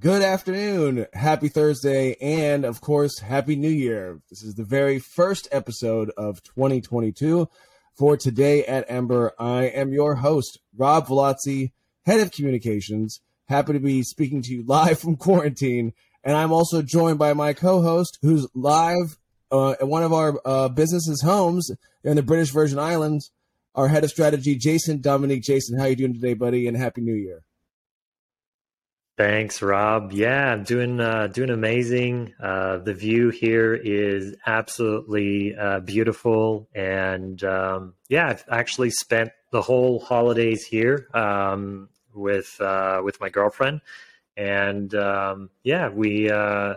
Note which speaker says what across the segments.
Speaker 1: Good afternoon, happy Thursday, and of course, happy New Year. This is the very first episode of 2022. For today at Ember, I am your host, Rob Velazzi, head of communications. Happy to be speaking to you live from quarantine. And I'm also joined by my co host, who's live uh, at one of our uh, businesses' homes in the British Virgin Islands, our head of strategy, Jason Dominique. Jason, how are you doing today, buddy? And happy New Year.
Speaker 2: Thanks, Rob. Yeah, I'm doing uh, doing amazing. Uh, the view here is absolutely uh, beautiful, and um, yeah, I've actually spent the whole holidays here um, with uh, with my girlfriend, and um, yeah, we uh,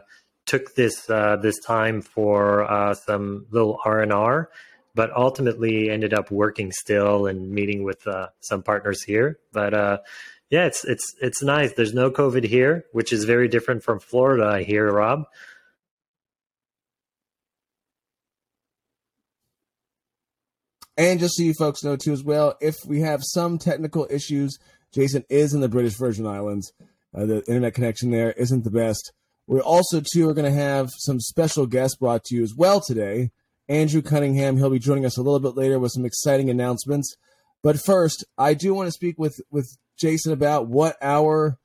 Speaker 2: took this uh, this time for some little R and R, but ultimately ended up working still and meeting with some partners here, but yeah, it's it's it's nice. There's no COVID here, which is very different from Florida. I hear, Rob.
Speaker 1: And just so you folks know too, as well, if we have some technical issues, Jason is in the British Virgin Islands. Uh, the internet connection there isn't the best. We also too are going to have some special guests brought to you as well today. Andrew Cunningham, he'll be joining us a little bit later with some exciting announcements. But first, I do want to speak with with Jason, about what our,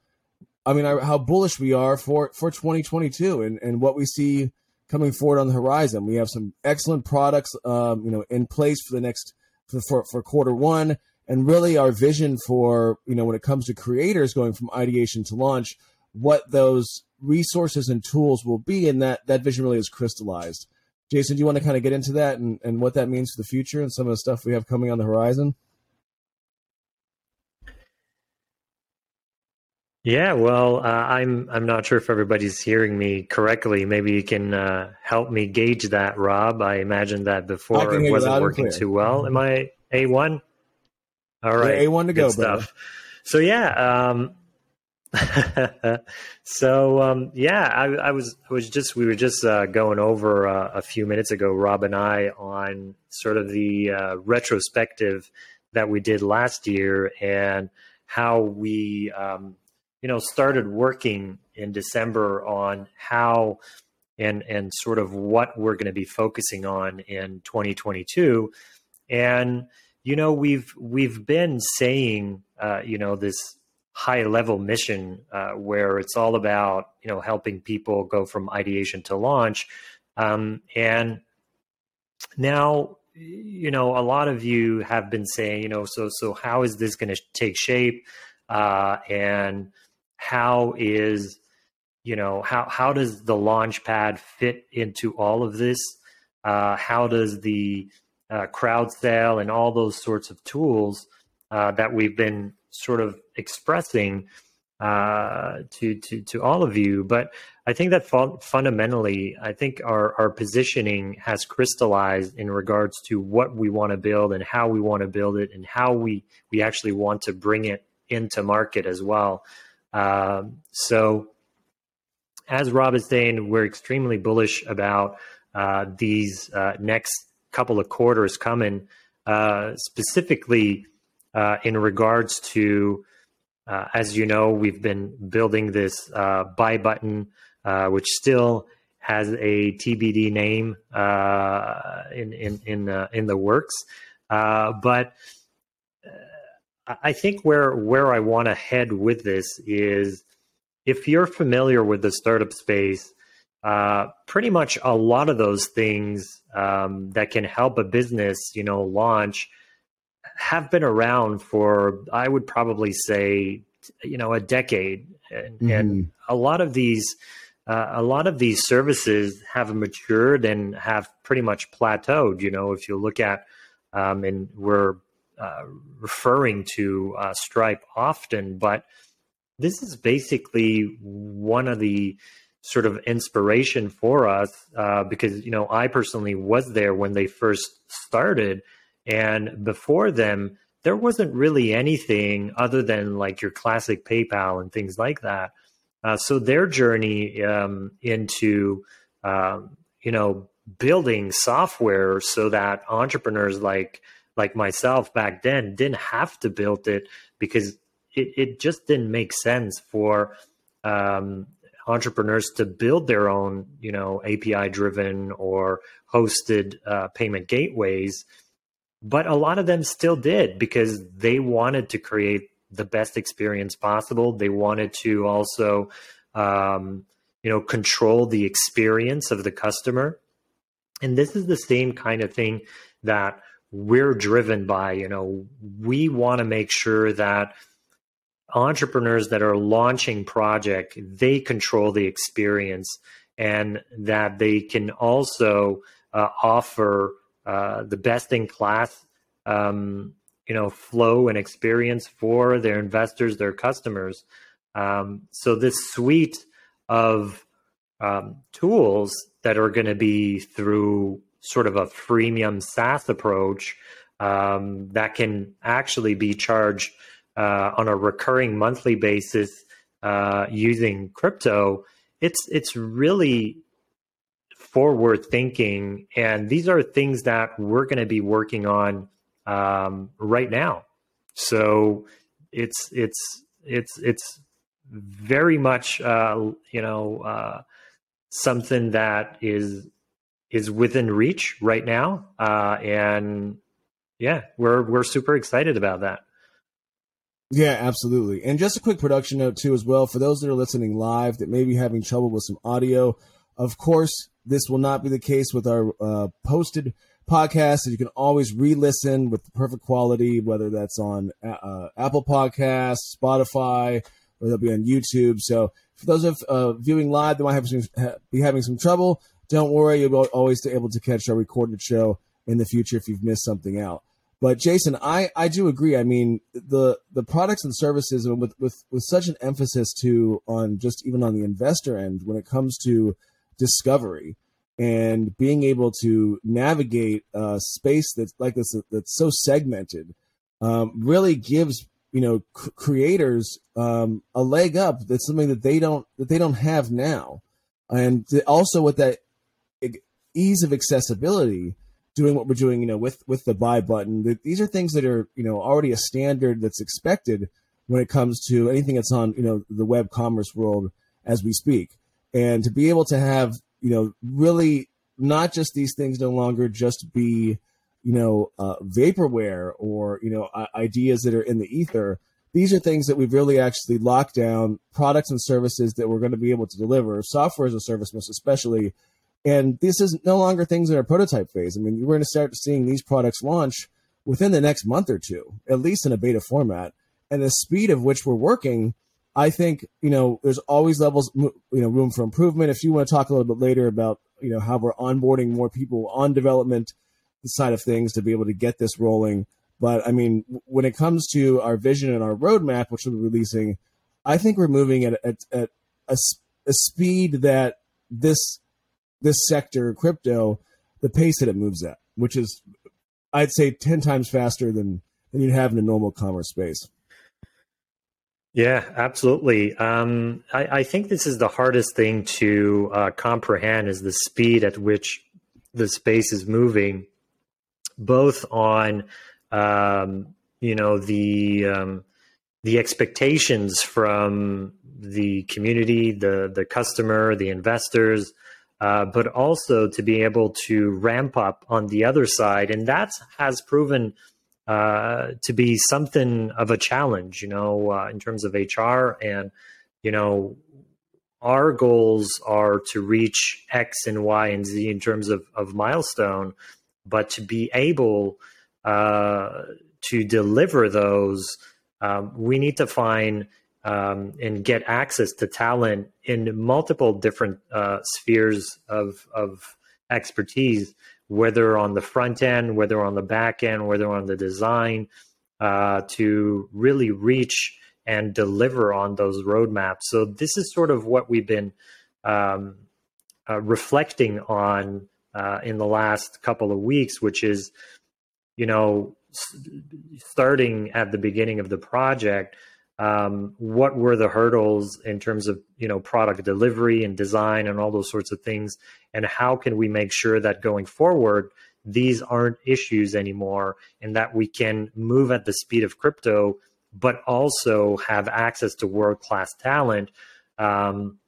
Speaker 1: I mean, our, how bullish we are for for 2022 and and what we see coming forward on the horizon. We have some excellent products, um, you know, in place for the next for, for for quarter one, and really our vision for you know when it comes to creators going from ideation to launch, what those resources and tools will be, and that that vision really is crystallized. Jason, do you want to kind of get into that and, and what that means for the future and some of the stuff we have coming on the horizon?
Speaker 2: Yeah, well, uh, I'm I'm not sure if everybody's hearing me correctly. Maybe you can uh, help me gauge that, Rob. I imagined that before it wasn't working too well. Am I a one? All right,
Speaker 1: a one to go, stuff.
Speaker 2: So yeah, um, so um, yeah, I, I, was I was just we were just uh, going over uh, a few minutes ago, Rob and I, on sort of the uh, retrospective that we did last year and how we. Um, you know, started working in December on how and and sort of what we're going to be focusing on in 2022 and you know we've we've been saying uh, you know this high level mission uh, where it's all about you know helping people go from ideation to launch. Um, and now you know a lot of you have been saying you know so so how is this going to take shape? Uh, and how is you know how how does the launch pad fit into all of this? Uh, how does the uh, crowd sale and all those sorts of tools uh, that we've been sort of expressing uh, to to to all of you? But i think that fu- fundamentally i think our our positioning has crystallized in regards to what we want to build and how we want to build it and how we we actually want to bring it into market as well um, so, as Rob is saying, we're extremely bullish about uh, these uh, next couple of quarters coming, uh, specifically uh, in regards to, uh, as you know, we've been building this uh, buy button, which still has a TBD name in in in, in the works, but I think where where I want to head with this is if you're familiar with the startup space, uh, pretty much a lot of those things um, that can help a business, you know, launch have been around for I would probably say, you know, a decade, and, mm-hmm. and a lot of these. Uh, a lot of these services have matured and have pretty much plateaued. You know, if you look at, um, and we're uh, referring to uh, Stripe often, but this is basically one of the sort of inspiration for us uh, because you know I personally was there when they first started, and before them there wasn't really anything other than like your classic PayPal and things like that. Uh, so their journey um, into um, you know building software so that entrepreneurs like like myself back then didn't have to build it because it, it just didn't make sense for um, entrepreneurs to build their own, you know, API driven or hosted uh, payment gateways. But a lot of them still did because they wanted to create the best experience possible. They wanted to also, um, you know, control the experience of the customer. And this is the same kind of thing that we're driven by. You know, we want to make sure that entrepreneurs that are launching project they control the experience and that they can also uh, offer uh, the best in class um, you know flow and experience for their investors their customers um, so this suite of um, tools that are going to be through sort of a freemium SaaS approach um, that can actually be charged uh, on a recurring monthly basis uh, using crypto, it's it's really forward thinking, and these are things that we're going to be working on um, right now. So it's it's it's it's very much uh, you know uh, something that is is within reach right now, uh, and yeah, we're we're super excited about that.
Speaker 1: Yeah, absolutely. And just a quick production note too, as well, for those that are listening live that may be having trouble with some audio. Of course, this will not be the case with our uh, posted podcast. You can always re-listen with the perfect quality, whether that's on uh, Apple Podcasts, Spotify, or they'll be on YouTube. So for those of uh, viewing live that might have some, be having some trouble, don't worry. You'll be always be able to catch our recorded show in the future if you've missed something out. But Jason, I, I do agree. I mean, the the products and services with, with with such an emphasis to on just even on the investor end when it comes to discovery and being able to navigate a space that's like this that's so segmented um, really gives you know c- creators um, a leg up. That's something that they don't that they don't have now, and also with that ease of accessibility doing what we're doing, you know, with with the buy button. These are things that are, you know, already a standard that's expected when it comes to anything that's on, you know, the web commerce world as we speak. And to be able to have, you know, really not just these things no longer just be, you know, uh, vaporware or you know ideas that are in the ether. These are things that we've really actually locked down products and services that we're going to be able to deliver. Software as a service, most especially, and this is no longer things in our prototype phase. I mean, we're going to start seeing these products launch within the next month or two, at least in a beta format. And the speed of which we're working, I think, you know, there's always levels, you know, room for improvement. If you want to talk a little bit later about, you know, how we're onboarding more people on development side of things to be able to get this rolling. But I mean, when it comes to our vision and our roadmap, which we'll be releasing, I think we're moving at, at, at a, a speed that this this sector, crypto, the pace that it moves at, which is, I'd say, 10 times faster than, than you'd have in a normal commerce space.
Speaker 2: Yeah, absolutely. Um, I, I, think this is the hardest thing to uh, comprehend is the speed at which the space is moving, both on, um, you know, the um, the expectations from the community, the the customer, the investors, uh, but also to be able to ramp up on the other side. And that has proven uh, to be something of a challenge, you know, uh, in terms of HR. And, you know, our goals are to reach X and Y and Z in terms of, of milestone, but to be able uh, to deliver those, um, we need to find um, and get access to talent in multiple different uh, spheres of, of expertise, whether on the front end, whether on the back end, whether on the design, uh, to really reach and deliver on those roadmaps. So this is sort of what we've been um, uh, reflecting on uh, in the last couple of weeks, which is, you know, starting at the beginning of the project um, what were the hurdles in terms of you know product delivery and design and all those sorts of things? And how can we make sure that going forward these aren't issues anymore and that we can move at the speed of crypto but also have access to world class talent? Um,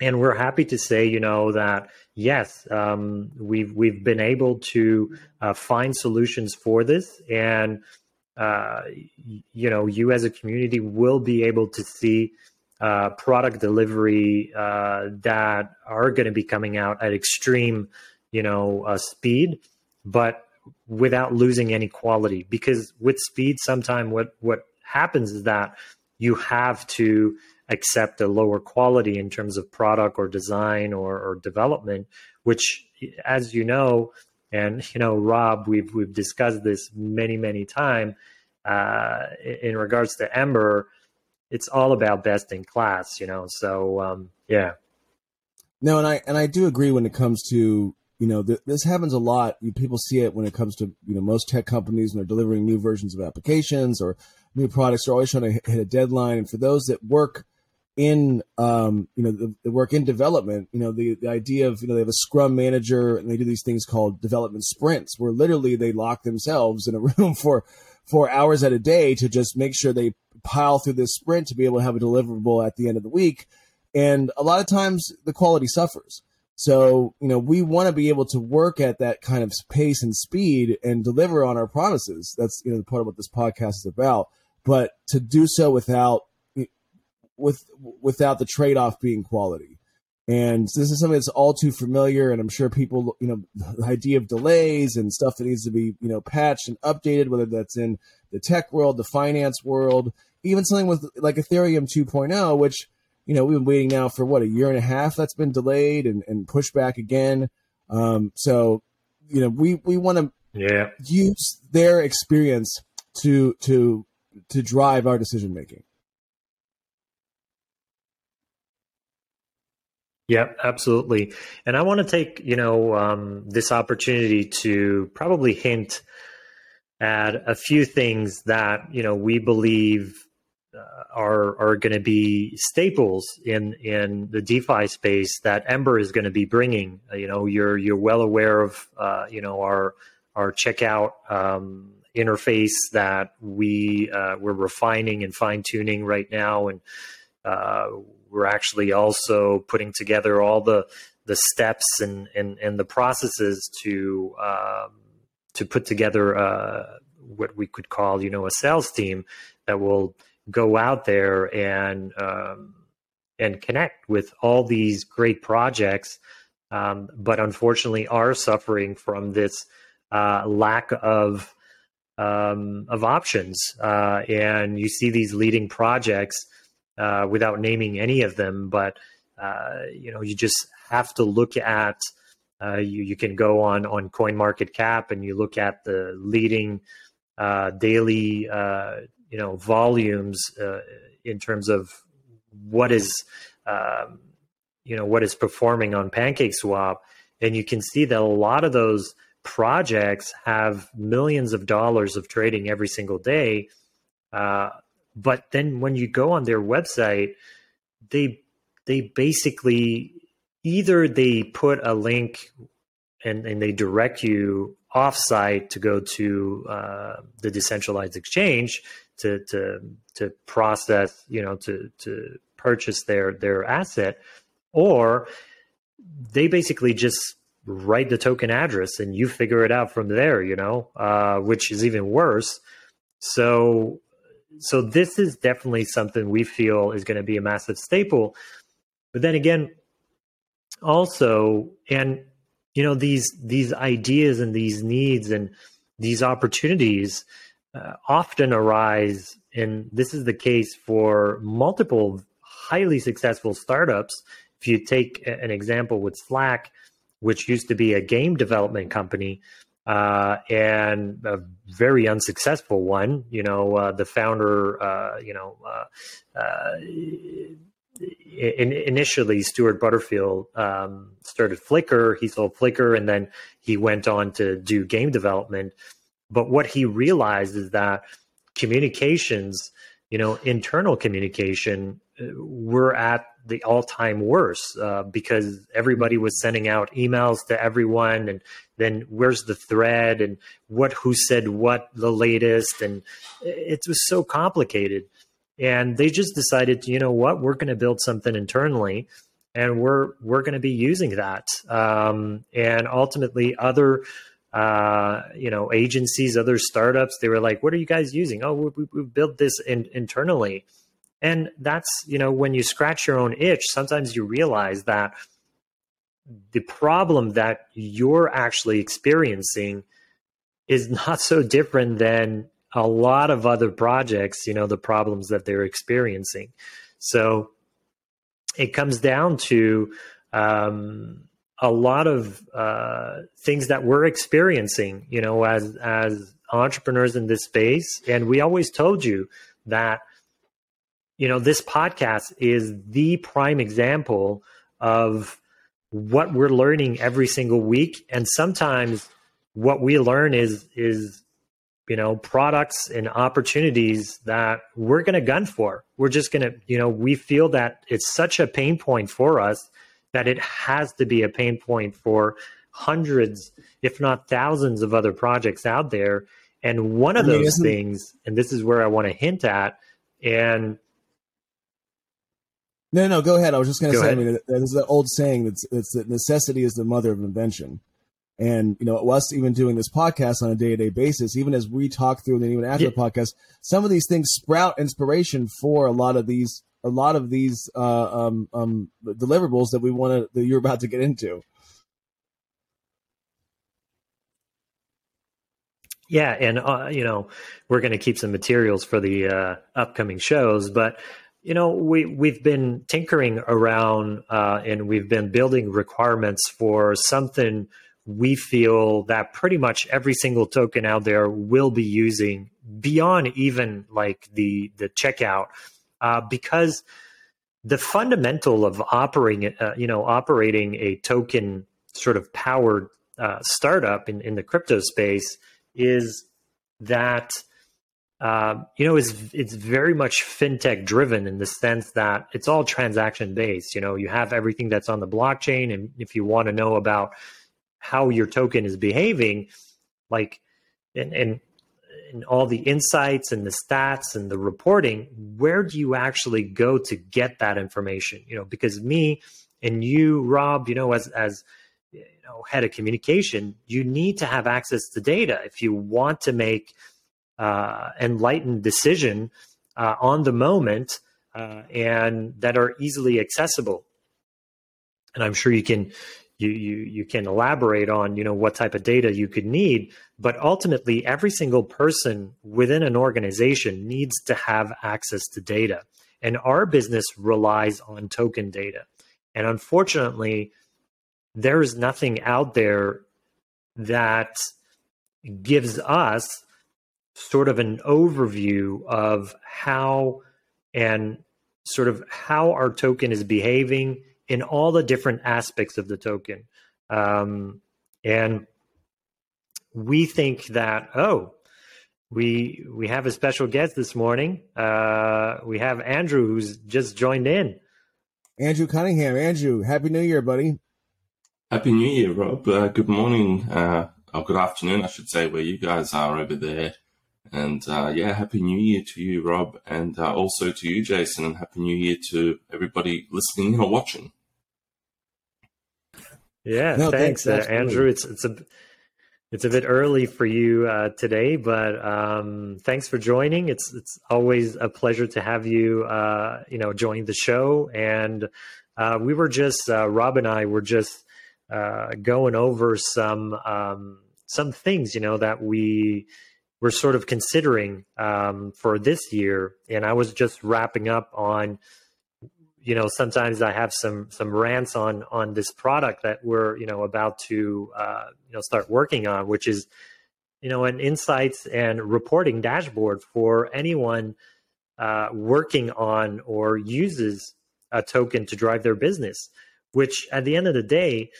Speaker 2: and we're happy to say, you know, that yes, um, we've we've been able to uh, find solutions for this, and uh, you know, you as a community will be able to see uh, product delivery uh, that are going to be coming out at extreme, you know, uh, speed, but without losing any quality. Because with speed, sometimes what what happens is that you have to accept a lower quality in terms of product or design or, or development, which, as you know, and you know, Rob, we've we've discussed this many many times. Uh, in regards to Ember, it's all about best in class, you know. So um, yeah.
Speaker 1: No, and I and I do agree when it comes to you know th- this happens a lot. You, people see it when it comes to you know most tech companies when they're delivering new versions of applications or new products. They're always trying to hit a deadline, and for those that work in um, you know the, the, work in development you know the, the idea of you know they have a scrum manager and they do these things called development sprints where literally they lock themselves in a room for four hours at a day to just make sure they pile through this sprint to be able to have a deliverable at the end of the week. And a lot of times the quality suffers. So you know we want to be able to work at that kind of pace and speed and deliver on our promises. That's you know the part of what this podcast is about. But to do so without with without the trade off being quality. And this is something that's all too familiar, and I'm sure people, you know, the idea of delays and stuff that needs to be, you know, patched and updated, whether that's in the tech world, the finance world, even something with like Ethereum 2.0, which, you know, we've been waiting now for what a year and a half. That's been delayed and, and pushed back again. Um, so, you know, we we want to
Speaker 2: yeah
Speaker 1: use their experience to to to drive our decision making.
Speaker 2: Yeah, absolutely. And I want to take, you know, um, this opportunity to probably hint at a few things that, you know, we believe uh, are are going to be staples in in the DeFi space that Ember is going to be bringing. Uh, you know, you're you're well aware of, uh, you know, our our checkout um, interface that we uh, we're refining and fine tuning right now, and uh, we're actually also putting together all the the steps and and, and the processes to um, to put together uh, what we could call you know a sales team that will go out there and um, and connect with all these great projects, um, but unfortunately are suffering from this uh, lack of um, of options. Uh, and you see these leading projects uh, without naming any of them, but uh, you know, you just have to look at. Uh, you you can go on on Coin Market Cap and you look at the leading uh, daily uh, you know volumes uh, in terms of what is um, you know what is performing on PancakeSwap, and you can see that a lot of those projects have millions of dollars of trading every single day. Uh, but then when you go on their website, they they basically either they put a link and, and they direct you offsite to go to uh, the decentralized exchange to to to process, you know, to to purchase their their asset, or they basically just write the token address and you figure it out from there, you know, uh, which is even worse. So so this is definitely something we feel is going to be a massive staple. But then again, also, and you know these these ideas and these needs and these opportunities uh, often arise, and this is the case for multiple highly successful startups. If you take an example with Slack, which used to be a game development company, uh, and a very unsuccessful one. You know, uh, the founder, uh, you know, uh, uh, in, initially Stuart Butterfield um, started Flickr. He sold Flickr, and then he went on to do game development. But what he realized is that communications, you know, internal communication, uh, were at the all-time worst uh, because everybody was sending out emails to everyone and then where's the thread and what who said what the latest and it was so complicated and they just decided, you know what, we're going to build something internally, and we're we're going to be using that. Um, and ultimately, other uh, you know agencies, other startups, they were like, "What are you guys using?" Oh, we, we built this in, internally, and that's you know when you scratch your own itch, sometimes you realize that the problem that you're actually experiencing is not so different than a lot of other projects, you know, the problems that they're experiencing. So it comes down to um, a lot of uh, things that we're experiencing, you know, as as entrepreneurs in this space. And we always told you that, you know, this podcast is the prime example of what we're learning every single week. And sometimes what we learn is is you know products and opportunities that we're going to gun for we're just going to you know we feel that it's such a pain point for us that it has to be a pain point for hundreds if not thousands of other projects out there and one of those things and this is where i want to hint at and
Speaker 1: no no go ahead i was just going to say ahead. i mean there's the old saying that's, that's that necessity is the mother of invention and you know, us even doing this podcast on a day to day basis, even as we talk through, and even after yeah. the podcast, some of these things sprout inspiration for a lot of these, a lot of these uh, um, um, deliverables that we want to that you're about to get into.
Speaker 2: Yeah, and uh, you know, we're going to keep some materials for the uh, upcoming shows, but you know, we we've been tinkering around uh, and we've been building requirements for something we feel that pretty much every single token out there will be using beyond even like the the checkout uh, because the fundamental of operating uh, you know operating a token sort of powered uh, startup in, in the crypto space is that uh, you know is it's very much fintech driven in the sense that it's all transaction based you know you have everything that's on the blockchain and if you want to know about how your token is behaving, like and, and and all the insights and the stats and the reporting, where do you actually go to get that information? You know, because me and you, Rob, you know, as as you know, head of communication, you need to have access to data if you want to make uh, enlightened decision uh, on the moment uh, and that are easily accessible. And I'm sure you can you, you you can elaborate on you know what type of data you could need but ultimately every single person within an organization needs to have access to data and our business relies on token data and unfortunately there is nothing out there that gives us sort of an overview of how and sort of how our token is behaving in all the different aspects of the token. Um, and we think that, oh, we we have a special guest this morning. Uh, we have Andrew who's just joined in.
Speaker 1: Andrew Cunningham. Andrew, happy New Year, buddy.
Speaker 3: Happy New Year, Rob. Uh, good morning, uh, or good afternoon, I should say, where you guys are over there. And uh, yeah, happy New Year to you, Rob, and uh, also to you, Jason, and happy New Year to everybody listening or watching.
Speaker 2: Yeah, no, thanks, thanks uh, Andrew. It's it's a it's a bit early for you uh, today, but um, thanks for joining. It's it's always a pleasure to have you. Uh, you know, join the show, and uh, we were just uh, Rob and I were just uh, going over some um, some things, you know, that we were sort of considering um, for this year, and I was just wrapping up on you know sometimes i have some some rants on on this product that we're you know about to uh, you know start working on which is you know an insights and reporting dashboard for anyone uh, working on or uses a token to drive their business which at the end of the day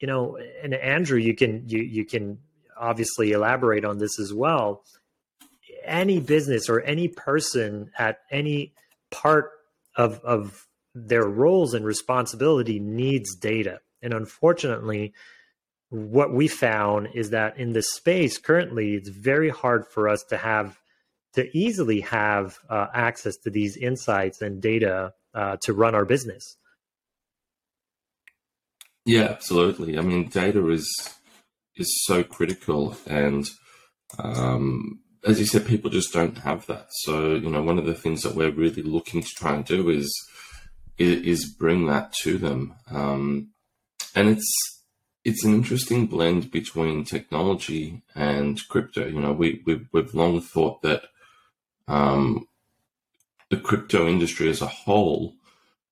Speaker 2: you know and andrew you can you you can obviously elaborate on this as well any business or any person at any part of of their roles and responsibility needs data. And unfortunately, what we found is that in this space currently, it's very hard for us to have to easily have uh, access to these insights and data uh, to run our business.
Speaker 3: Yeah, absolutely. I mean, data is is so critical, and um, as you said, people just don't have that. So, you know, one of the things that we're really looking to try and do is is bring that to them, um, and it's it's an interesting blend between technology and crypto. You know, we we've, we've long thought that um, the crypto industry as a whole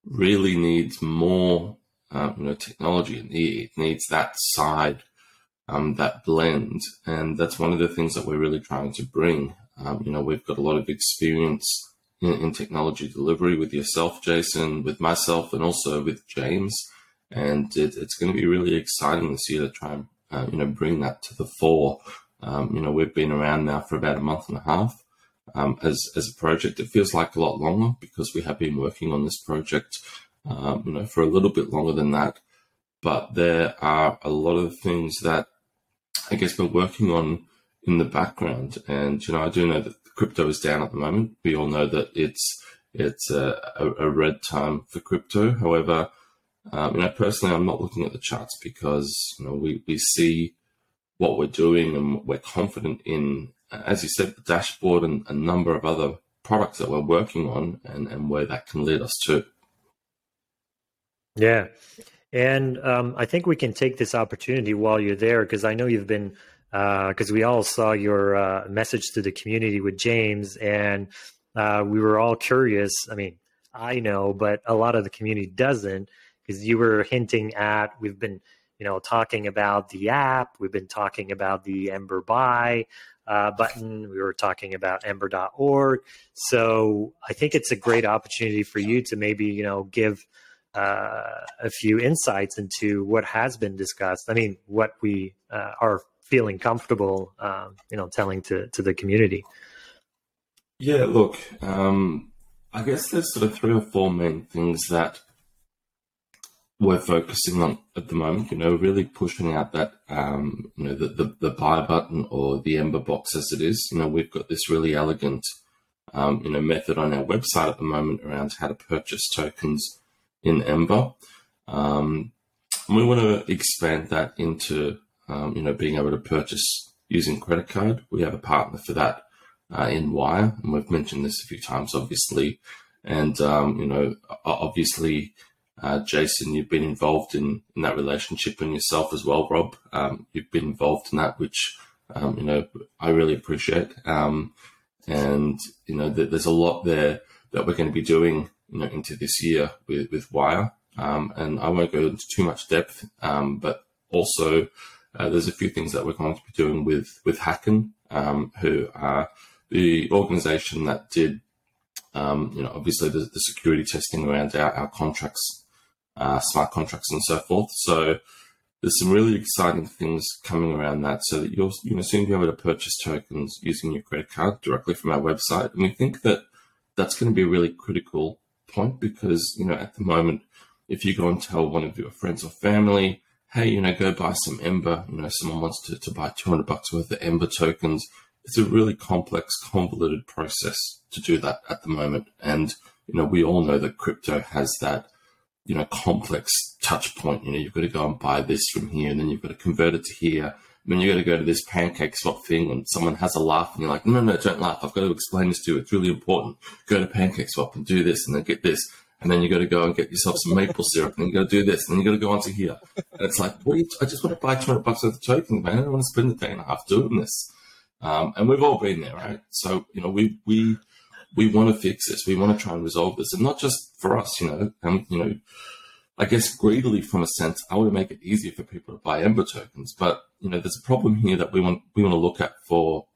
Speaker 3: really needs more, uh, you know, technology. It needs that side um, that blend. And that's one of the things that we're really trying to bring. Um, you know, we've got a lot of experience in, in, technology delivery with yourself, Jason, with myself, and also with James. And it, it's going to be really exciting this year to try and, uh, you know, bring that to the fore. Um, you know, we've been around now for about a month and a half. Um, as, as a project, it feels like a lot longer because we have been working on this project, um, you know, for a little bit longer than that. But there are a lot of things that I guess we're working on in the background. And you know, I do know that crypto is down at the moment. We all know that it's it's a, a, a red time for crypto. However, um, you know, personally, I'm not looking at the charts because you know we we see what we're doing and we're confident in, as you said, the dashboard and a number of other products that we're working on and, and where that can lead us to.
Speaker 2: Yeah. And um, I think we can take this opportunity while you're there because I know you've been because uh, we all saw your uh, message to the community with James, and uh, we were all curious. I mean, I know, but a lot of the community doesn't because you were hinting at. We've been, you know, talking about the app. We've been talking about the Ember Buy uh, button. We were talking about Ember.org. So I think it's a great opportunity for you to maybe, you know, give uh, a few insights into what has been discussed. I mean, what we uh, are feeling comfortable, um, you know, telling to to the community.
Speaker 3: Yeah, look, um, I guess there's sort of three or four main things that we're focusing on at the moment. You know, really pushing out that um, you know the, the, the buy button or the Ember box as it is. You know, we've got this really elegant um, you know method on our website at the moment around how to purchase tokens in Ember. Um, we want to expand that into, um, you know, being able to purchase using credit card. We have a partner for that uh, in Wyre, and we've mentioned this a few times, obviously. And um, you know, obviously, uh, Jason, you've been involved in, in that relationship, and yourself as well, Rob. Um, you've been involved in that, which um, you know I really appreciate. Um, and you know, th- there's a lot there that we're going to be doing you know, into this year with, with Wyre. Um, and I won't go into too much depth, um, but also uh, there's a few things that we're going to be doing with with Hacken, um, who are the organization that did, um, you know, obviously the, the, security testing around our, our contracts, uh, smart contracts, and so forth. So there's some really exciting things coming around that, so that you'll you know soon be able to purchase tokens using your credit card directly from our website. And we think that that's going to be really critical point because, you know, at the moment, if you go and tell one of your friends or family, hey, you know, go buy some Ember, you know, someone wants to, to buy 200 bucks worth of Ember tokens, it's a really complex, convoluted process to do that at the moment. And, you know, we all know that crypto has that, you know, complex touch point. You know, you've got to go and buy this from here, and then you've got to convert it to here. And then you got to go to this PancakeSwap thing, and someone has a laugh, and you're like, no, no, don't laugh. I've got to explain this to you. It's really important. Go to PancakeSwap and do this, and then get this. And then you got to go and get yourself some maple syrup, and you got to do this, and then you got to go on to here. And it's like, what I just want to buy 200 bucks worth of tokens, man. I don't want to spend a day and a half doing this. Um, and we've all been there, right? So, you know, we, we, we want to fix this. We want to try and resolve this. And not just for us, you know, um, you know, I guess greedily from a sense, I want to make it easier for people to buy Ember tokens. But you know, there's a problem here that we want we want to look at for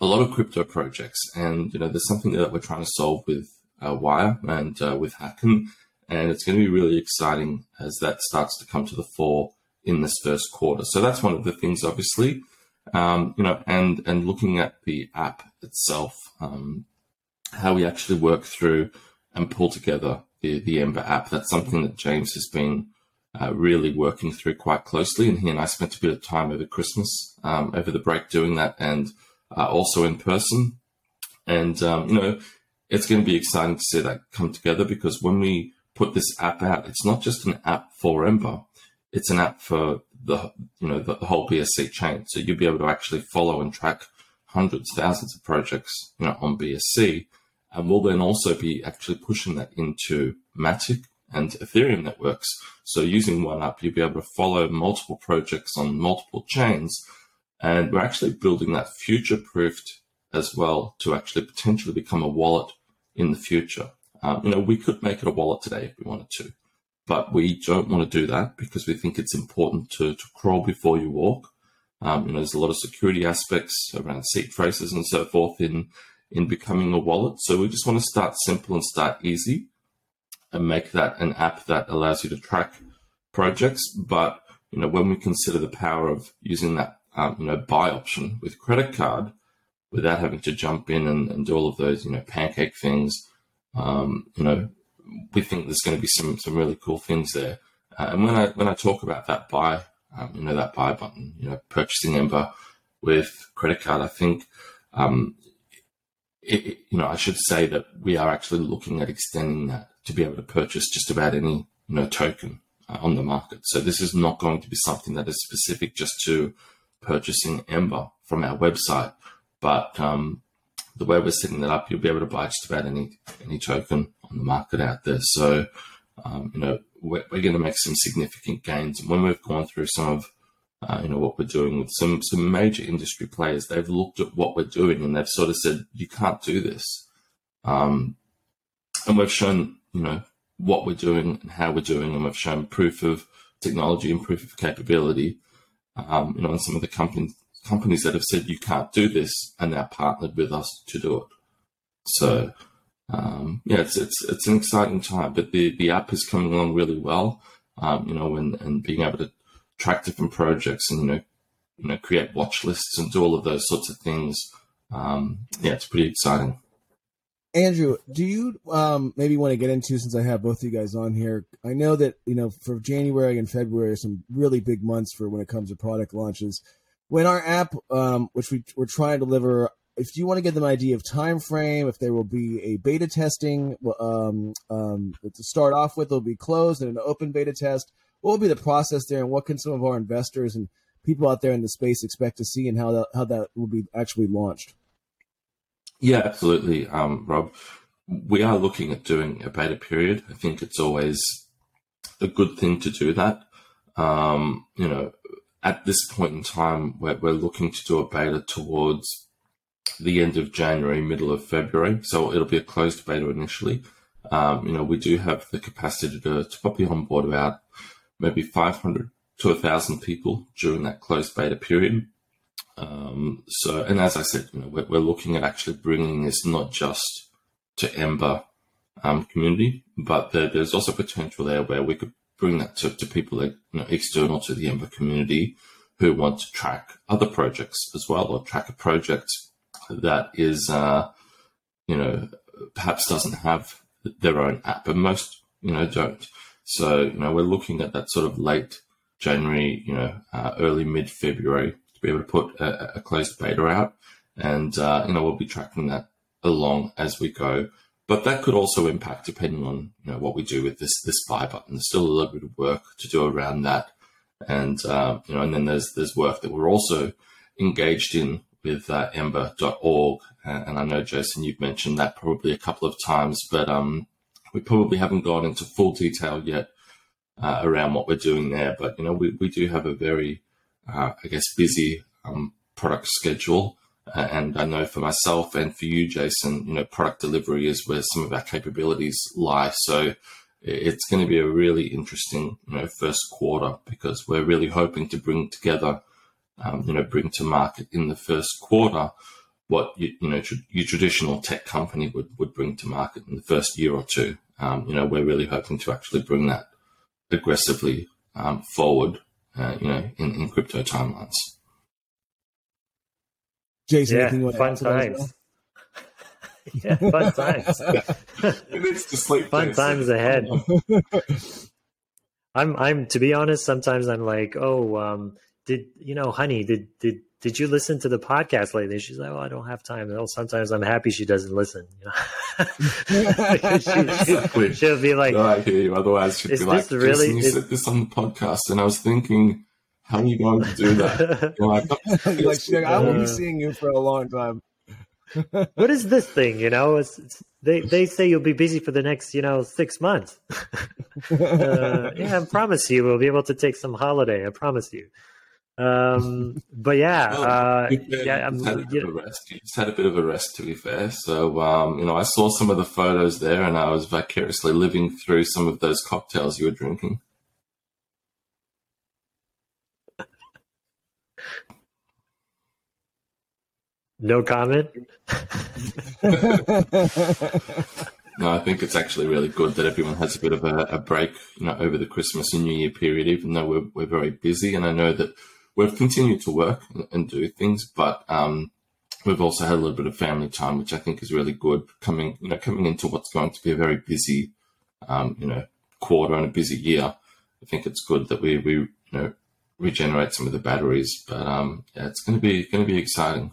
Speaker 3: a lot of crypto projects, and you know, there's something that we're trying to solve with uh, Wyre and uh, with Hacken, and it's going to be really exciting as that starts to come to the fore in this first quarter. So that's one of the things, obviously, um, you know, and and looking at the app itself, um, how we actually work through and pull together the, the Ember app. That's something that James has been uh, really working through quite closely. And he and I spent a bit of time over Christmas, um, over the break doing that, and uh, also in person. And, um, you know, it's going to be exciting to see that come together because when we put this app out, it's not just an app for Ember, it's an app for the, you know, the, whole BSC chain. So you'll be able to actually follow and track hundreds, thousands of projects, you know, on BSC. And we'll then also be actually pushing that into Matic and Ethereum networks. So using one app, you'll be able to follow multiple projects on multiple chains. And we're actually building that future proofed as well to actually potentially become a wallet in the future. Um, you know, we could make it a wallet today if we wanted to, but we don't want to do that because we think it's important to, to crawl before you walk. Um, you know, there's a lot of security aspects around seed phrases and so forth in in becoming a wallet. So we just want to start simple and start easy and make that an app that allows you to track projects. But you know, when we consider the power of using that um, you know buy option with credit card without having to jump in and, and do all of those you know pancake things, um, you know, we think there's going to be some some really cool things there. Uh, and when I when I talk about that buy, um, you know, that buy button, you know, purchasing Ember with credit card, I think um, it, you know, I should say that we are actually looking at extending that to be able to purchase just about any, you know, token uh, on the market. So this is not going to be something that is specific just to purchasing Ember from our website, but um, the way we're setting that up, you'll be able to buy just about any any token on the market out there. So, um, you know, we're, we're going to make some significant gains. And when we've gone through some of you know what we're doing with some some major industry players. They've looked at what we're doing and they've sort of said you can't do this, um, and we've shown you know what we're doing and how we're doing, and we've shown proof of technology and proof of capability. Um, you know, and some of the companies companies that have said you can't do this and now partnered with us to do it. So um, yeah, it's it's it's an exciting time. But the the app is coming along really well. Um, you know, and and being able to track different projects and you know you know create watch lists and do all of those sorts of things. Um, yeah, it's pretty exciting.
Speaker 1: Andrew, do you um, maybe want to get into since I have both of you guys on here? I know that you know for January and February are some really big months for when it comes to product launches. When our app, um, which we, we're trying to deliver, if you want to get them an idea of time frame, if there will be a beta testing um, um, to start off with, it'll be closed and an open beta test what will be the process there, and what can some of our investors and people out there in the space expect to see, and how that how that will be actually launched?
Speaker 3: Yeah, absolutely, um, Rob. We are looking at doing a beta period. I think it's always a good thing to do that. Um, you know, at this point in time, we're, we're looking to do a beta towards the end of January, middle of February. So it'll be a closed beta initially. Um, you know, we do have the capacity to, to probably onboard about maybe 500 to 1,000 people during that closed beta period. Um, so, and as I said, you know, we're, we're, looking at actually bringing this not just to Ember um, community, but there, there's also potential there where we could bring that to, to people that, you know, external to the Ember community who want to track other projects as well, or track a project that is, uh, you know, perhaps doesn't have their own app, and most, you know, don't. So, you know, we're looking at that sort of late January, you know, uh, early mid February to be able to put a, a closed beta out. And, uh, you know, we'll be tracking that along as we go. But that could also impact depending on, you know, what we do with this, this buy button. There's still a little bit of work to do around that. And, uh, you know, and then there's, there's work that we're also engaged in with uh, ember.org. And I know, Jason, you've mentioned that probably a couple of times, but, um, we probably haven't gone into full detail yet uh, around what we're doing there, but you know we, we do have a very, uh, I guess, busy um, product schedule. Uh, and I know for myself and for you, Jason, you know, product delivery is where some of our capabilities lie. So it's going to be a really interesting, you know, first quarter because we're really hoping to bring together, um, you know, bring to market in the first quarter what you, you know tr- your traditional tech company would, would bring to market in the first year or two. Um, you know, we're really hoping to actually bring that aggressively um, forward. Uh, you know, in, in crypto timelines.
Speaker 1: Jason,
Speaker 2: yeah, fun times. yeah, fun times. fun times ahead. I'm, I'm to be honest. Sometimes I'm like, oh, um, did you know, honey, did did did you listen to the podcast lately? She's like, oh, I don't have time. Well, sometimes I'm happy she doesn't listen. You know? she, will be like,
Speaker 3: no, I hear you. Otherwise, she'd be like, really? you is... said this on the podcast, and I was thinking, how are you going to do that?
Speaker 1: like, like, like, I won't be seeing you for a long time.
Speaker 2: what is this thing? You know, it's, it's, they they say you'll be busy for the next you know six months. uh, yeah, I promise you, we'll be able to take some holiday. I promise you. Um, but yeah, well, uh, yeah,
Speaker 3: I'm, had a bit of a rest. You just had a bit of a rest, to be fair. So, um, you know, I saw some of the photos there, and I was vicariously living through some of those cocktails you were drinking.
Speaker 2: No comment.
Speaker 3: no, I think it's actually really good that everyone has a bit of a, a, break, you know, over the Christmas and New Year period, even though we're, we're very busy. And I know that we've continued to work and do things, but um, we've also had a little bit of family time, which I think is really good. Coming, you know, coming into what's going to be a very busy, um, you know, quarter and a busy year. I think it's good that we we you know regenerate some of the batteries, but um, yeah, it's going to be going to be exciting.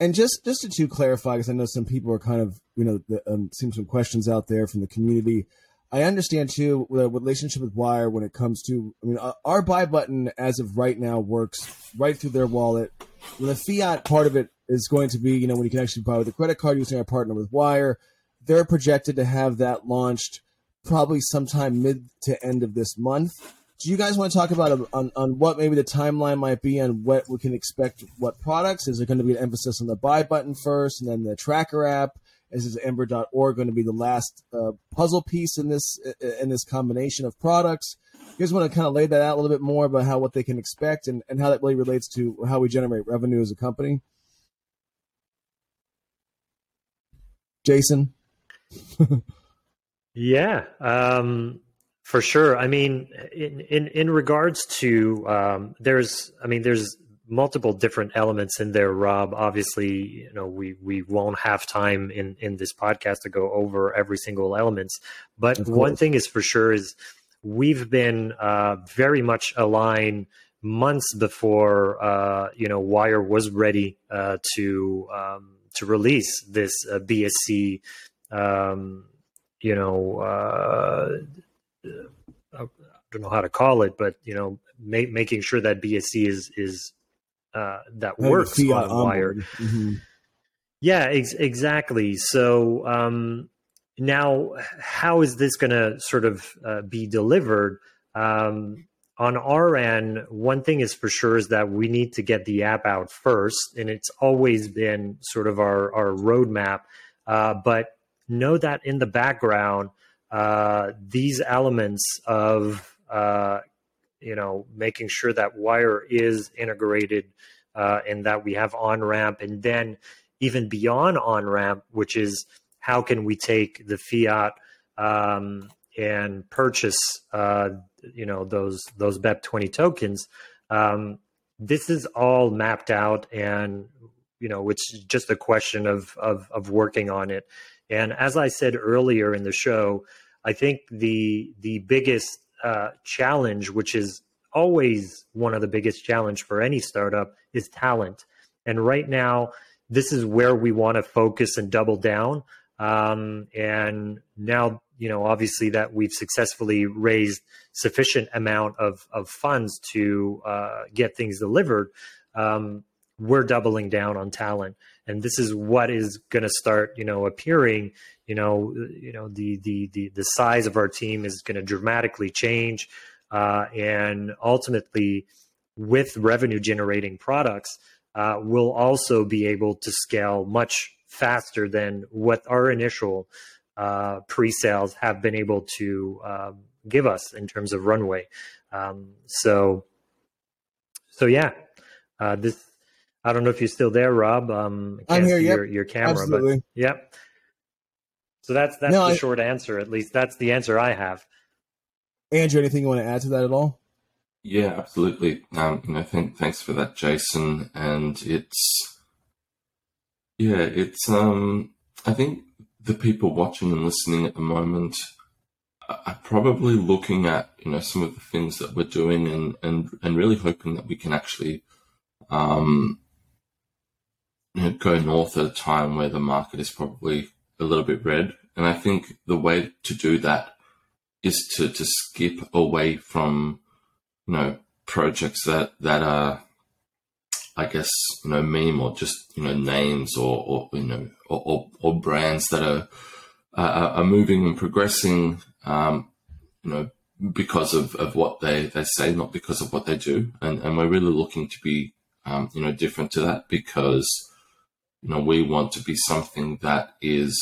Speaker 1: And just just to, clarify, because I know some people are kind of you know the, um, seeing some questions out there from the community. I understand too the relationship with Wyre when it comes to. I mean, our buy button as of right now works right through their wallet. The fiat part of it is going to be, you know, when you can actually buy with a credit card using our partner with Wyre. They're projected to have that launched probably sometime mid to end of this month. Do you guys want to talk about uh, on, on what maybe the timeline might be and what we can expect? What products is there going to be an emphasis on the buy button first, and then the tracker app? Is this Ember.org going to be the last uh, puzzle piece in this in this combination of products? You guys want to kind of lay that out a little bit more about how what they can expect and, and how that really relates to how we generate revenue as a company? Jason?
Speaker 2: yeah, um, for sure. I mean, in, in, in regards to, um, there's, I mean, there's multiple different elements in there, Rob. Obviously, you know, we we won't have time in in this podcast to go over every single elements. But one thing is for sure is we've been uh, very much aligned months before uh, you know Wyre was ready uh, to um, to release this uh, BSC. Um, you know, uh, I don't know how to call it, but you know, ma- making sure that BSC is is uh, that works on Wyre. Mm-hmm. Yeah, ex- exactly. So um, now, how is this going to sort of uh, be delivered? Um, on our end, one thing is for sure is that we need to get the app out first, and it's always been sort of our our roadmap. Uh, but know that in the background, uh, these elements of uh, you know, making sure that Wyre is integrated uh, and that we have on ramp, and then even beyond on ramp, which is how can we take the fiat um, and purchase, uh, you know, those those BEP twenty tokens. Um, this is all mapped out, and you know, it's just a question of of, of working on it. And as I said earlier in the show, I think the the biggest uh, challenge, which is always one of the biggest challenge for any startup, is talent. And right now, this is where we want to focus and double down. Um, and now, you know, obviously that we've successfully raised sufficient amount of, of funds to uh, get things delivered. Um, we're doubling down on talent and this is what is going to start you know appearing you know you know the the the, the size of our team is going to dramatically change uh, and ultimately with revenue generating products uh, we'll also be able to scale much faster than what our initial uh, pre-sales have been able to um, give us in terms of runway. Um, so so yeah uh, this I don't know if you're still there, Rob. Um,
Speaker 1: I'm here.
Speaker 2: Your,
Speaker 1: yep.
Speaker 2: your camera,
Speaker 1: Absolutely.
Speaker 2: but yep. So that's that's no, the I, short answer. At least that's the answer I have.
Speaker 1: Andrew, anything you want to add to that at all?
Speaker 3: Yeah, absolutely. Um, you know, think, thanks for that, Jason. And it's yeah, it's um, I think the people watching and listening at the moment I'm probably looking at you know some of the things that we're doing and and and really hoping that we can actually um, you know, go north at a time where the market is probably a little bit red. And I think the way to do that is to to skip away from you know projects that that are I guess you know meme or just you know names or, or you know or, or, or brands that are, are, are moving and progressing um, you know because of, of what they, they say not because of what they do and, and we're really looking to be um, you know different to that because you know we want to be something that is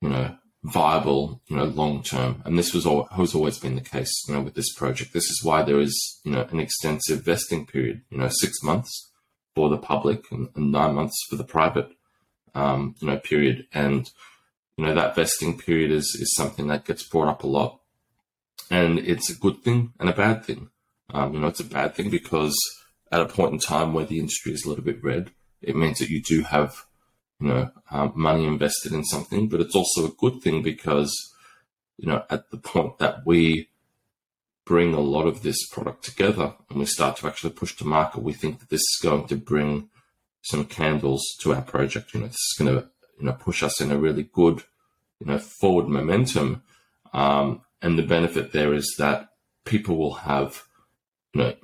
Speaker 3: you know viable, you know, long term. And this was all, has always been the case, you know, with this project. This is why there is, you know, an extensive vesting period, you know, six months for the public and, and nine months for the private, um, you know, period. And, you know, that vesting period is, is something that gets brought up a lot. And it's a good thing and a bad thing. Um, you know, it's a bad thing because at a point in time where the industry is a little bit red, it means that you do have you know, um, money invested in something, but it's also a good thing because, you know, at the point that we bring a lot of this product together and we start to actually push to market, we think that this is going to bring some candles to our project. You know, this is going to, you know, push us in a really good, you know, forward momentum. Um, and the benefit there is that people will have, you know,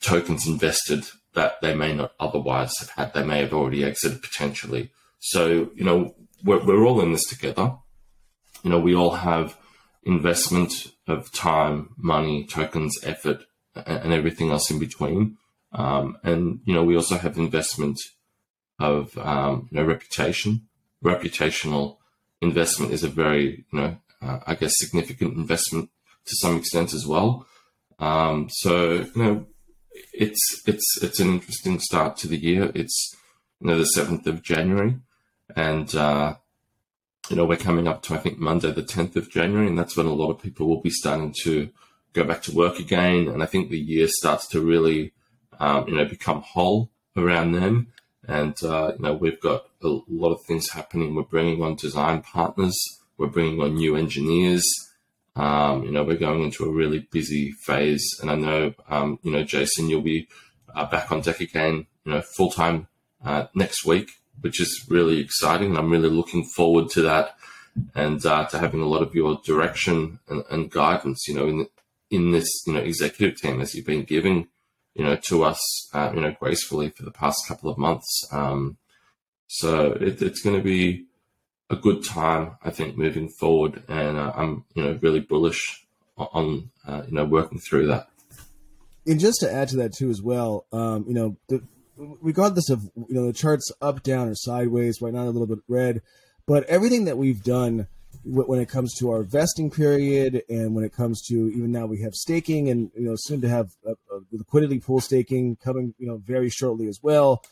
Speaker 3: tokens invested that they may not otherwise have had. They may have already exited potentially. So, you know, we're, we're all in this together. You know, we all have investment of time, money, tokens, effort, and, and everything else in between. Um, and, you know, we also have investment of, um, you know, reputation. Reputational investment is a very, you know, uh, I guess significant investment to some extent as well. Um, so, you know, it's, it's, it's an interesting start to the year. It's, you know, the 7th of January. And, uh, you know, we're coming up to, I think, Monday, the 10th of January, and that's when a lot of people will be starting to go back to work again. And I think the year starts to really, um, you know, become whole around them. And, uh, you know, we've got a lot of things happening. We're bringing on design partners, we're bringing on new engineers. Um, you know, we're going into a really busy phase. And I know, um, you know, Jason, you'll be uh, back on deck again, you know, full time uh, next week which is really exciting. And I'm really looking forward to that and uh, to having a lot of your direction and, and, guidance, you know, in in this, you know, executive team as you've been giving, you know, to us, uh, you know, gracefully for the past couple of months. Um, so it, it's going to be a good time, I think, moving forward, and uh, I'm, you know, really bullish on, uh, you know, working through that.
Speaker 1: And just to add to that too, as well, um, you know, the, regardless of you know the charts up, down, or sideways, right now a little bit red, but everything that we've done when it comes to our vesting period and when it comes to even now we have staking and you know soon to have a, a liquidity pool staking coming you know very shortly as well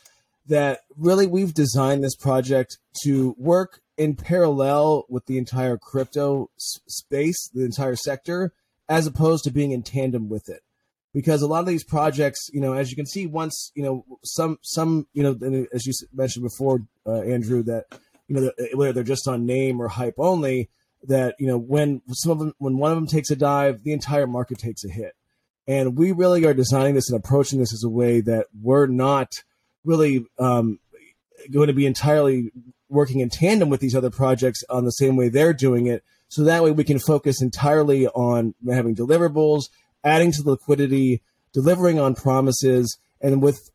Speaker 1: that really we've designed this project to work in parallel with the entire crypto space the entire sector as opposed to being in tandem with it. Because a lot of these projects, you know, as you can see, once you know some some you know, as you mentioned before, uh, Andrew, that you know whether they're just on name or hype only, that you know when some of them when one of them takes a dive, the entire market takes a hit, and we really are designing this and approaching this as a way that we're not really um, going to be entirely working in tandem with these other projects on the same way they're doing it. So that way we can focus entirely on having deliverables adding to the liquidity, delivering on promises, and with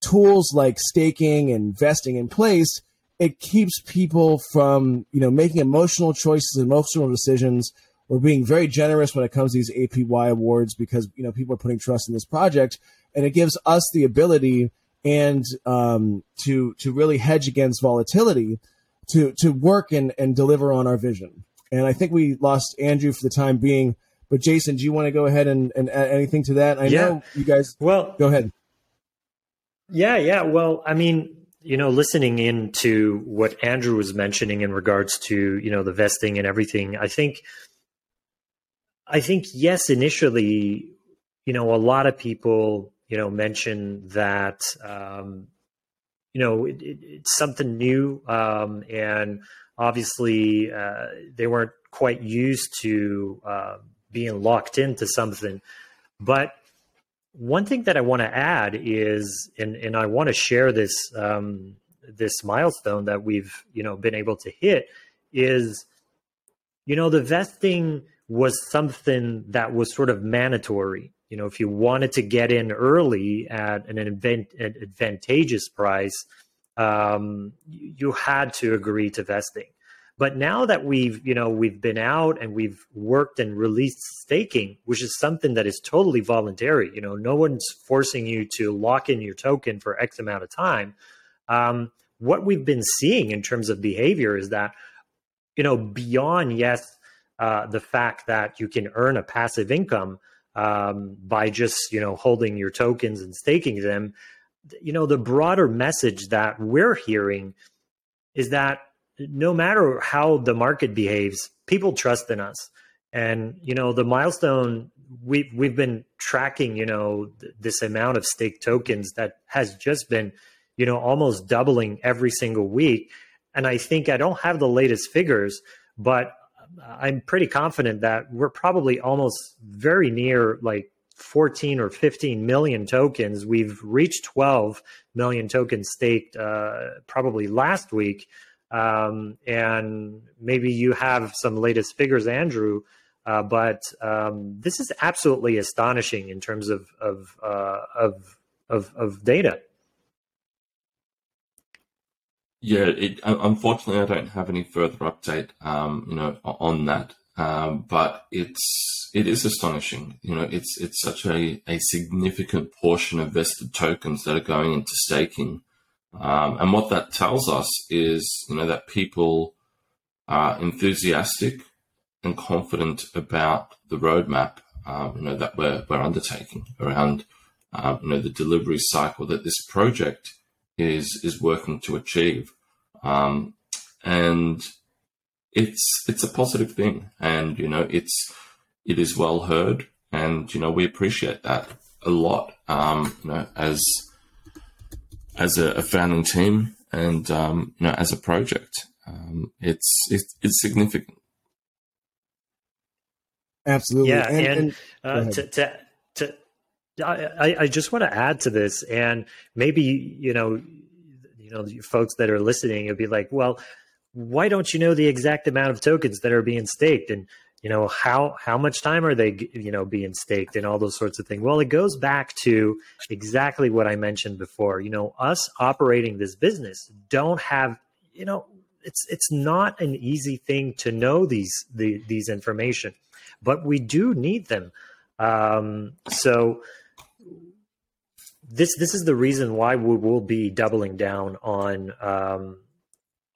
Speaker 1: tools like staking and vesting in place, it keeps people from you know making emotional choices, emotional decisions. We're being very generous when it comes to these APY awards because you know people are putting trust in this project, and it gives us the ability and um, to to really hedge against volatility, to to work and and deliver on our vision. And I think we lost Andrew for the time being. But Jason, do you want to go ahead and, and add anything to that? I yeah. know you guys.
Speaker 2: Well,
Speaker 1: go ahead.
Speaker 2: Yeah, yeah. Well, I mean, you know, listening into what Andrew was mentioning in regards to you know the vesting and everything, I think, I think yes, initially, you know, a lot of people you know mention that um, you know it, it, it's something new um, and obviously uh, they weren't quite used to uh, being locked into something. But one thing that I want to add is, and, and I want to share this um, this milestone that we've you know been able to hit is, you know, the vesting was something that was sort of mandatory. You know, if you wanted to get in early at an, event, an advantageous price, um, you had to agree to vesting. But now that we've, you know, we've been out and we've worked and released staking, which is something that is totally voluntary. You know, no one's forcing you to lock in your token for X amount of time. Um, what we've been seeing in terms of behavior is that, you know, beyond yes, uh, the fact that you can earn a passive income um, by just you know holding your tokens and staking them, you know, the broader message that we're hearing is that no matter how the market behaves, people trust in us. And you know, the milestone we've we've been tracking, you know, th- this amount of stake tokens that has just been, you know, almost doubling every single week. And I think I don't have the latest figures, but I'm pretty confident that we're probably almost very near like 14 or 15 million tokens. We've reached 12 million tokens staked uh, probably last week. Um, and maybe you have some latest figures, Andrew. Uh, but um, this is absolutely astonishing in terms of of, uh, of of of, data.
Speaker 3: Yeah, it, unfortunately, I don't have any further update, um, you know, on that. Um, but it's it is astonishing. You know, it's it's such a, a significant portion of vested tokens that are going into staking. Um, and what that tells us is, you know, that people are enthusiastic and confident about the roadmap, um, you know, that we're, we're undertaking around, um, you know, the delivery cycle that this project is, is working to achieve. Um, and it's, it's a positive thing. And, you know, it's, it is well heard. And, you know, we appreciate that a lot, um, you know, as, as a, a founding team and um, you know as a project. Um, it's, it's it's significant.
Speaker 2: Absolutely. Yeah, and, and, and uh, to, to to I, I just want to add to this, and maybe you know, you know, folks that are listening, would be like, well, why don't you know the exact amount of tokens that are being staked? And you know how how much time are they you know being staked? And all those sorts of things. Well it goes back to exactly what i mentioned before. You know us operating this business don't have you know it's it's not an easy thing to know these the, these information but we do need them. Um, so this this is the reason why we will be doubling down on um,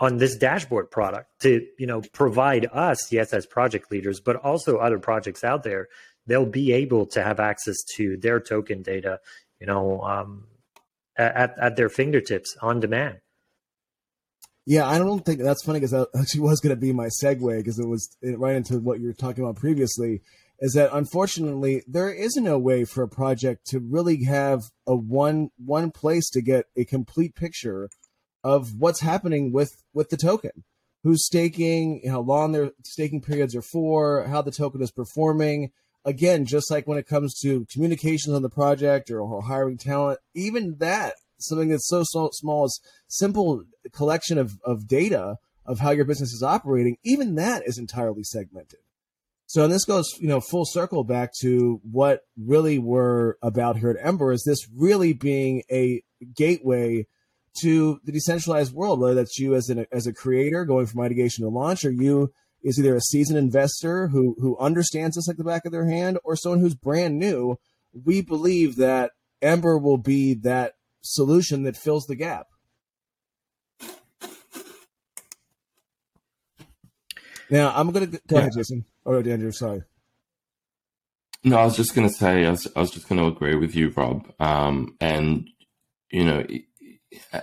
Speaker 2: on this dashboard product to you know provide us yes as project leaders but also other projects out there. They'll be able to have access to their token data you know um, at, at their fingertips on demand.
Speaker 1: Yeah i don't think that's funny because that actually was going to be my segue because it was right into what you were talking about previously is that unfortunately there isn't a way for a project to really have a one one place to get a complete picture of what's happening with with the token. Who's staking how long their staking periods are for how the token is performing. Again just like when it comes to communications on the project or, or hiring talent even that something that's so, so small as simple collection of, of data of how your business is operating even that is entirely segmented so and this goes you know full circle back to what really we're about here at ember is this really being a gateway to the decentralized world, whether that's you as an as a creator going from ideation to launch, or you is either a seasoned investor who who understands this like the back of their hand, or someone who's brand new. We believe that Ember will be that solution that fills the gap. Now I'm gonna go yeah. ahead, Jason. Or oh, Andrew, sorry.
Speaker 3: No, I was just going to say, I was, I was just going to agree with you, Rob. Um, and, you know,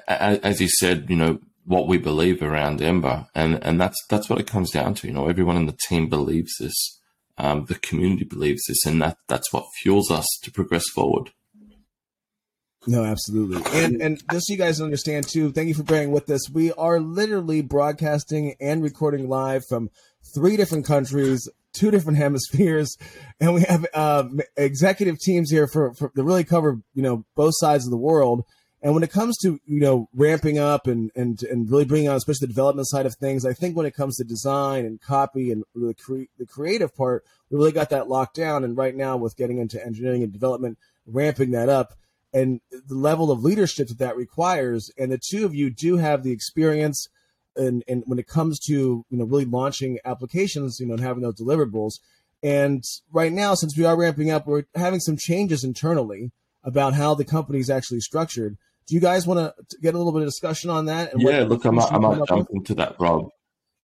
Speaker 3: as you said, you know, what we believe around Ember, and and that's that's what it comes down to. You know, everyone in the team believes this, um, the community believes this, and that that's what fuels us to progress forward.
Speaker 1: No, absolutely, and and just so you guys understand too, thank you for bearing with us. We are literally broadcasting and recording live from three different countries, two different hemispheres, and we have uh, executive teams here for, for to really cover you know both sides of the world. And when it comes to you know ramping up and and and really bringing on, especially the development side of things, I think when it comes to design and copy and the cre- the creative part, we really got that locked down. And right now, with getting into engineering and development, ramping that up, and the level of leadership that that requires, and the two of you do have the experience. And, and when it comes to you know really launching applications, you know, and having those deliverables, and right now, since we are ramping up, we're having some changes internally about how the company is actually structured do you guys want to get a little bit of discussion on that?
Speaker 3: yeah, look, I might, I might jump with? into that, Rob.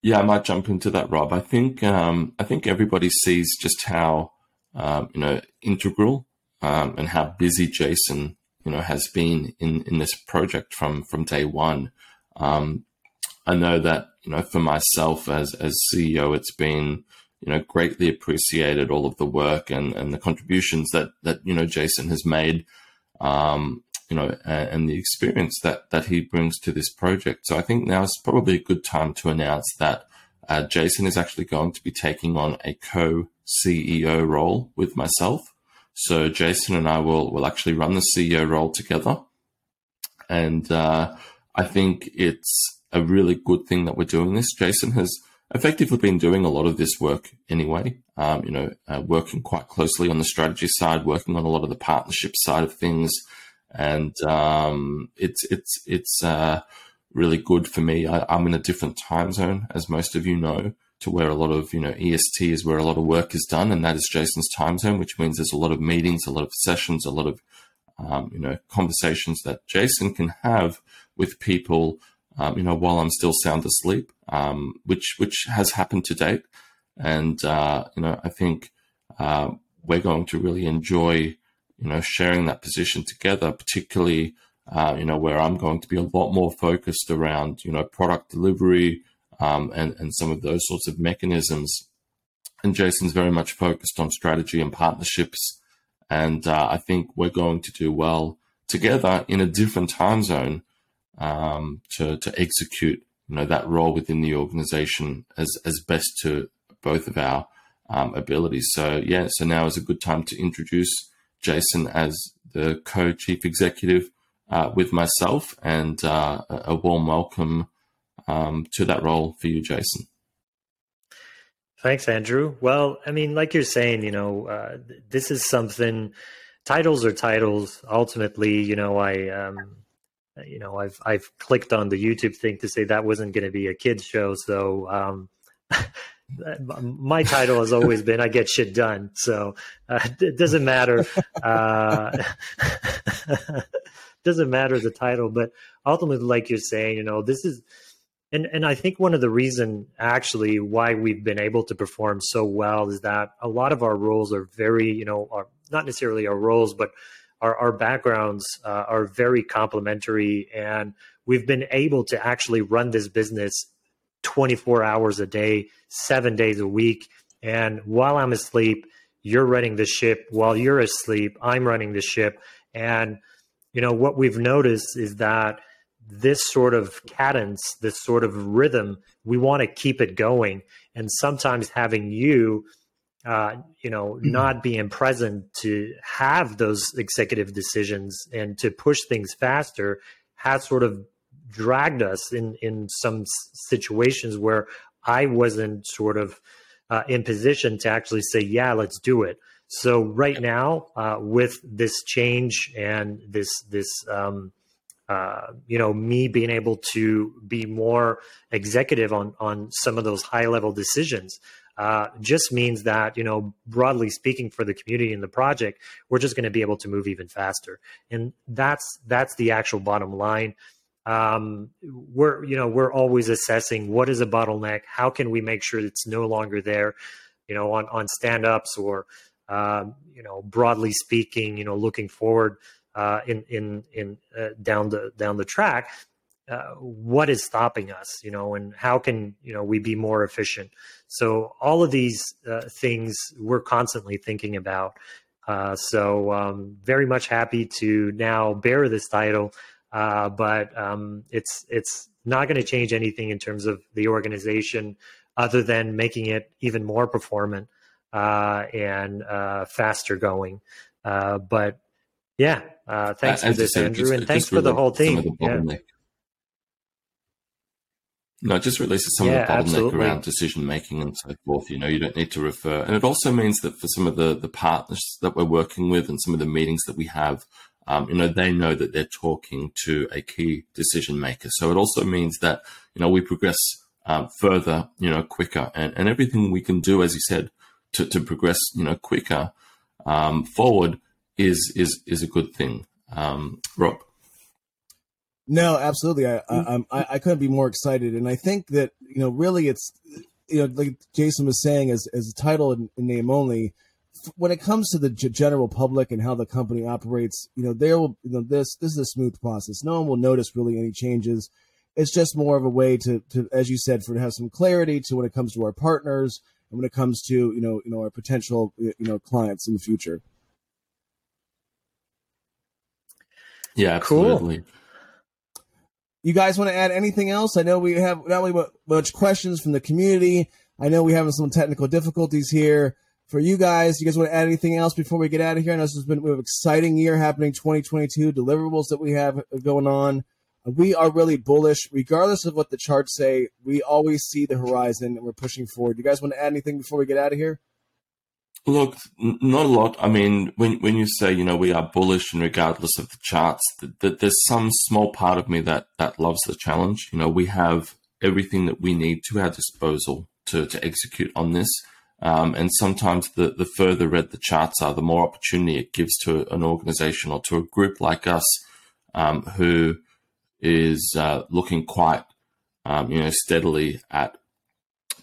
Speaker 3: Yeah, I might jump into that, Rob. I think um, I think everybody sees just how um, you know integral um, and how busy Jason you know has been in in this project from from day one. Um, I know that you know for myself as as CEO, it's been you know greatly appreciated all of the work and and the contributions that that you know Jason has made. Um, you know, and, and the experience that that he brings to this project. So I think now is probably a good time to announce that uh, Jason is actually going to be taking on a co CEO role with myself. So Jason and I will will actually run the CEO role together, and uh, I think it's a really good thing that we're doing this. Jason has effectively been doing a lot of this work anyway. Um, you know, uh, working quite closely on the strategy side, working on a lot of the partnership side of things, and um, it's it's it's uh, really good for me. I, am in a different time zone, as most of you know, to where a lot of you know EST is where a lot of work is done, and that is Jason's time zone, which means there's a lot of meetings, a lot of sessions, a lot of um, you know conversations that Jason can have with people, um, you know, while I'm still sound asleep, um, which which has happened to date, and uh, you know I think uh, we're going to really enjoy you know, sharing that position together, particularly, uh, you know, where I'm going to be a lot more focused around, you know, product delivery um, and, and some of those sorts of mechanisms. And Jason's very much focused on strategy and partnerships. And uh, I think we're going to do well together in a different time zone um, to, to execute, you know, that role within the organization as, as best to both of our um, abilities. So, yeah, so now is a good time to introduce Jason as the co chief executive uh, with myself, and uh, a warm welcome um, to that role for you, Jason.
Speaker 2: Thanks, Andrew. Well, I mean, like you're saying, you know, uh, this is something. Titles are titles. Ultimately, you know, I, um, you know, I've I've clicked on the YouTube thing to say that wasn't going to be a kids show, so um, my title has always been I get shit done. So uh, it doesn't matter. Uh, doesn't matter the title, but ultimately, like you're saying, you know, this is, and and I think one of the reason actually why we've been able to perform so well is that a lot of our roles are very, you know, are not necessarily our roles, but our, our backgrounds uh, are very complementary, and we've been able to actually run this business 24 hours a day, seven days a week. And while I'm asleep, you're running the ship. While you're asleep, I'm running the ship. And, you know, what we've noticed is that this sort of cadence, this sort of rhythm, we want to keep it going. And sometimes having you, uh, you know, mm-hmm. not being present to have those executive decisions and to push things faster has sort of dragged us in in some situations where I wasn't sort of uh, in position to actually say, "Yeah, let's do it." So right now, uh, with this change and this this um, uh, you know me being able to be more executive on on some of those high level decisions. Uh, just means that you know broadly speaking for the community and the project we're just going to be able to move even faster. And that's that's the actual bottom line. Um, we're you know we're always assessing what is a bottleneck how can we make sure it's no longer there you know on on stand ups or uh, you know broadly speaking you know looking forward uh, in in in uh, down the down the track uh, what is stopping us you know and how can you know we be more efficient so all of these uh, things we're constantly thinking about uh, so um, very much happy to now bear this title uh, but um, it's it's not going to change anything in terms of the organization other than making it even more performant uh, and uh, faster going. Uh, but yeah, uh, thanks for this, Andrew, just, and thanks for the whole team.
Speaker 3: No, it just releases some yeah, of the bottleneck absolutely. around decision making and so forth. You know, you don't need to refer. And it also means that for some of the, the partners that we're working with and some of the meetings that we have, um, you know, they know that they're talking to a key decision maker. So it also means that, you know, we progress um, further, you know, quicker and, and everything we can do, as you said, to, to progress, you know, quicker um, forward is, is, is a good thing. Um, Rob.
Speaker 1: No, absolutely. I, I, mm. I, I couldn't be more excited, and I think that you know, really, it's you know, like Jason was saying, as as a title and name only. When it comes to the general public and how the company operates, you know, there will you know this this is a smooth process. No one will notice really any changes. It's just more of a way to, to as you said, for to have some clarity to when it comes to our partners and when it comes to you know you know our potential you know clients in the future.
Speaker 3: Yeah, absolutely.
Speaker 1: Cool. You guys want to add anything else? I know we have not only much questions from the community. I know we have some technical difficulties here. For you guys, you guys want to add anything else before we get out of here? I know this has been an exciting year happening 2022, deliverables that we have uh, going on. Uh, we are really bullish, regardless of what the charts say. We always see the horizon and we're pushing forward. You guys want to add anything before we get out of here?
Speaker 3: Look, not a lot. I mean, when when you say you know we are bullish and regardless of the charts, that, there's some small part of me that that loves the challenge. You know, we have everything that we need to our disposal to to execute on this. Um, and sometimes the, the further red the charts are, the more opportunity it gives to an organization or to a group like us um, who is uh, looking quite, um, you know, steadily at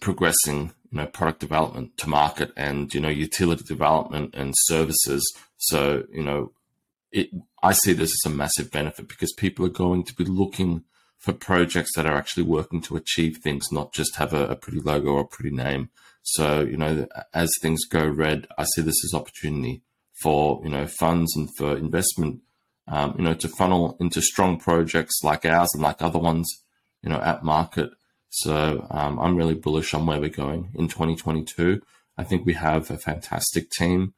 Speaker 3: progressing you know product development to market and you know utility development and services. So you know it i see this as a massive benefit because people are going to be looking for projects that are actually working to achieve things not just have a, a pretty logo or a pretty name. So you know as things go red i see this as opportunity for you know funds and for investment um, you know to funnel into strong projects like ours and like other ones you know at market so um, I'm really bullish on where we're going in 2022. I think we have a fantastic team,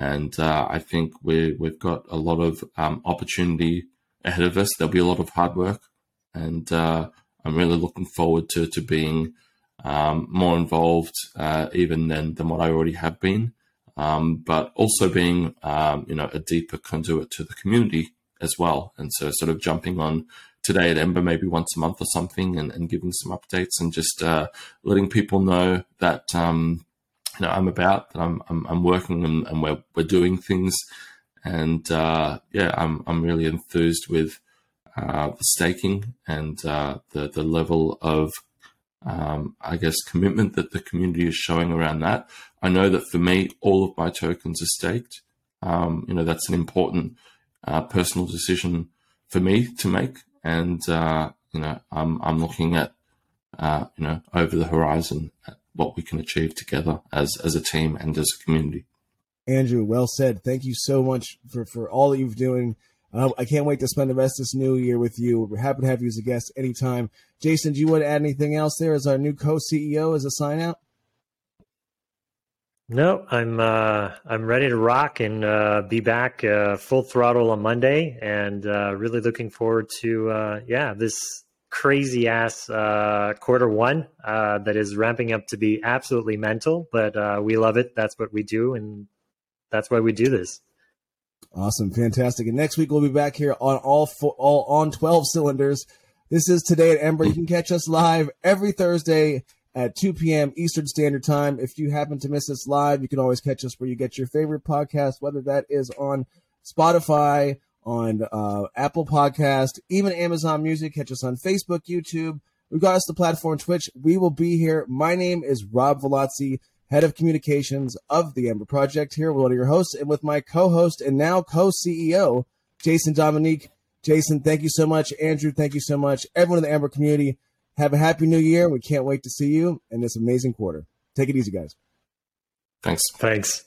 Speaker 3: and uh, I think we we've got a lot of um, opportunity ahead of us. There'll be a lot of hard work, and uh, I'm really looking forward to to being um, more involved uh, even than than what I already have been. Um, but also being um, you know a deeper conduit to the community as well, and so sort of jumping on today at Ember, maybe once a month or something, and, and giving some updates and just uh, letting people know that um, you know I'm about, that I'm I'm, I'm working and, and, we're we're doing things, and uh, yeah, I'm I'm really enthused with uh, the staking and uh, the the level of um, I guess commitment that the community is showing around that. I know that for me, all of my tokens are staked. Um, you know, that's an important uh, personal decision for me to make and uh, you know I'm I'm looking at uh, you know over the horizon at what we can achieve together as as a team and as a community.
Speaker 1: Andrew, well said. Thank you so much for for all that you've doing. Uh, I can't wait to spend the rest of this new year with you. We're happy to have you as a guest anytime. Jason, do you want to add anything else there as our new co CEO as a sign out?
Speaker 2: No, I'm uh, I'm ready to rock and uh, be back uh, full throttle on Monday, and uh, really looking forward to uh, yeah this crazy ass uh, quarter one that is ramping up to be absolutely mental, but we love it. That's what we do, and that's why we do this.
Speaker 1: Awesome, fantastic! And next week we'll be back here on all four, all on twelve cylinders. This is today at Ember. You can catch us live every Thursday at 2 p.m. Eastern Standard Time. If you happen to miss us live, you can always catch us where you get your favorite podcast, whether that is on Spotify, on uh, Apple Podcast, even Amazon Music. Catch us on Facebook, YouTube. Regardless of the platform, Twitch, we will be here. My name is Rob Velazzi, head of communications of the Ember Project. Here, one of your hosts, and with my co-host and now co-CEO, Jason Dominique. Jason, thank you so much. Andrew, thank you so much. Everyone in the Ember community. Have a happy new year. We can't wait to see you in this amazing quarter. Take it easy, guys.
Speaker 3: Thanks.
Speaker 2: Thanks.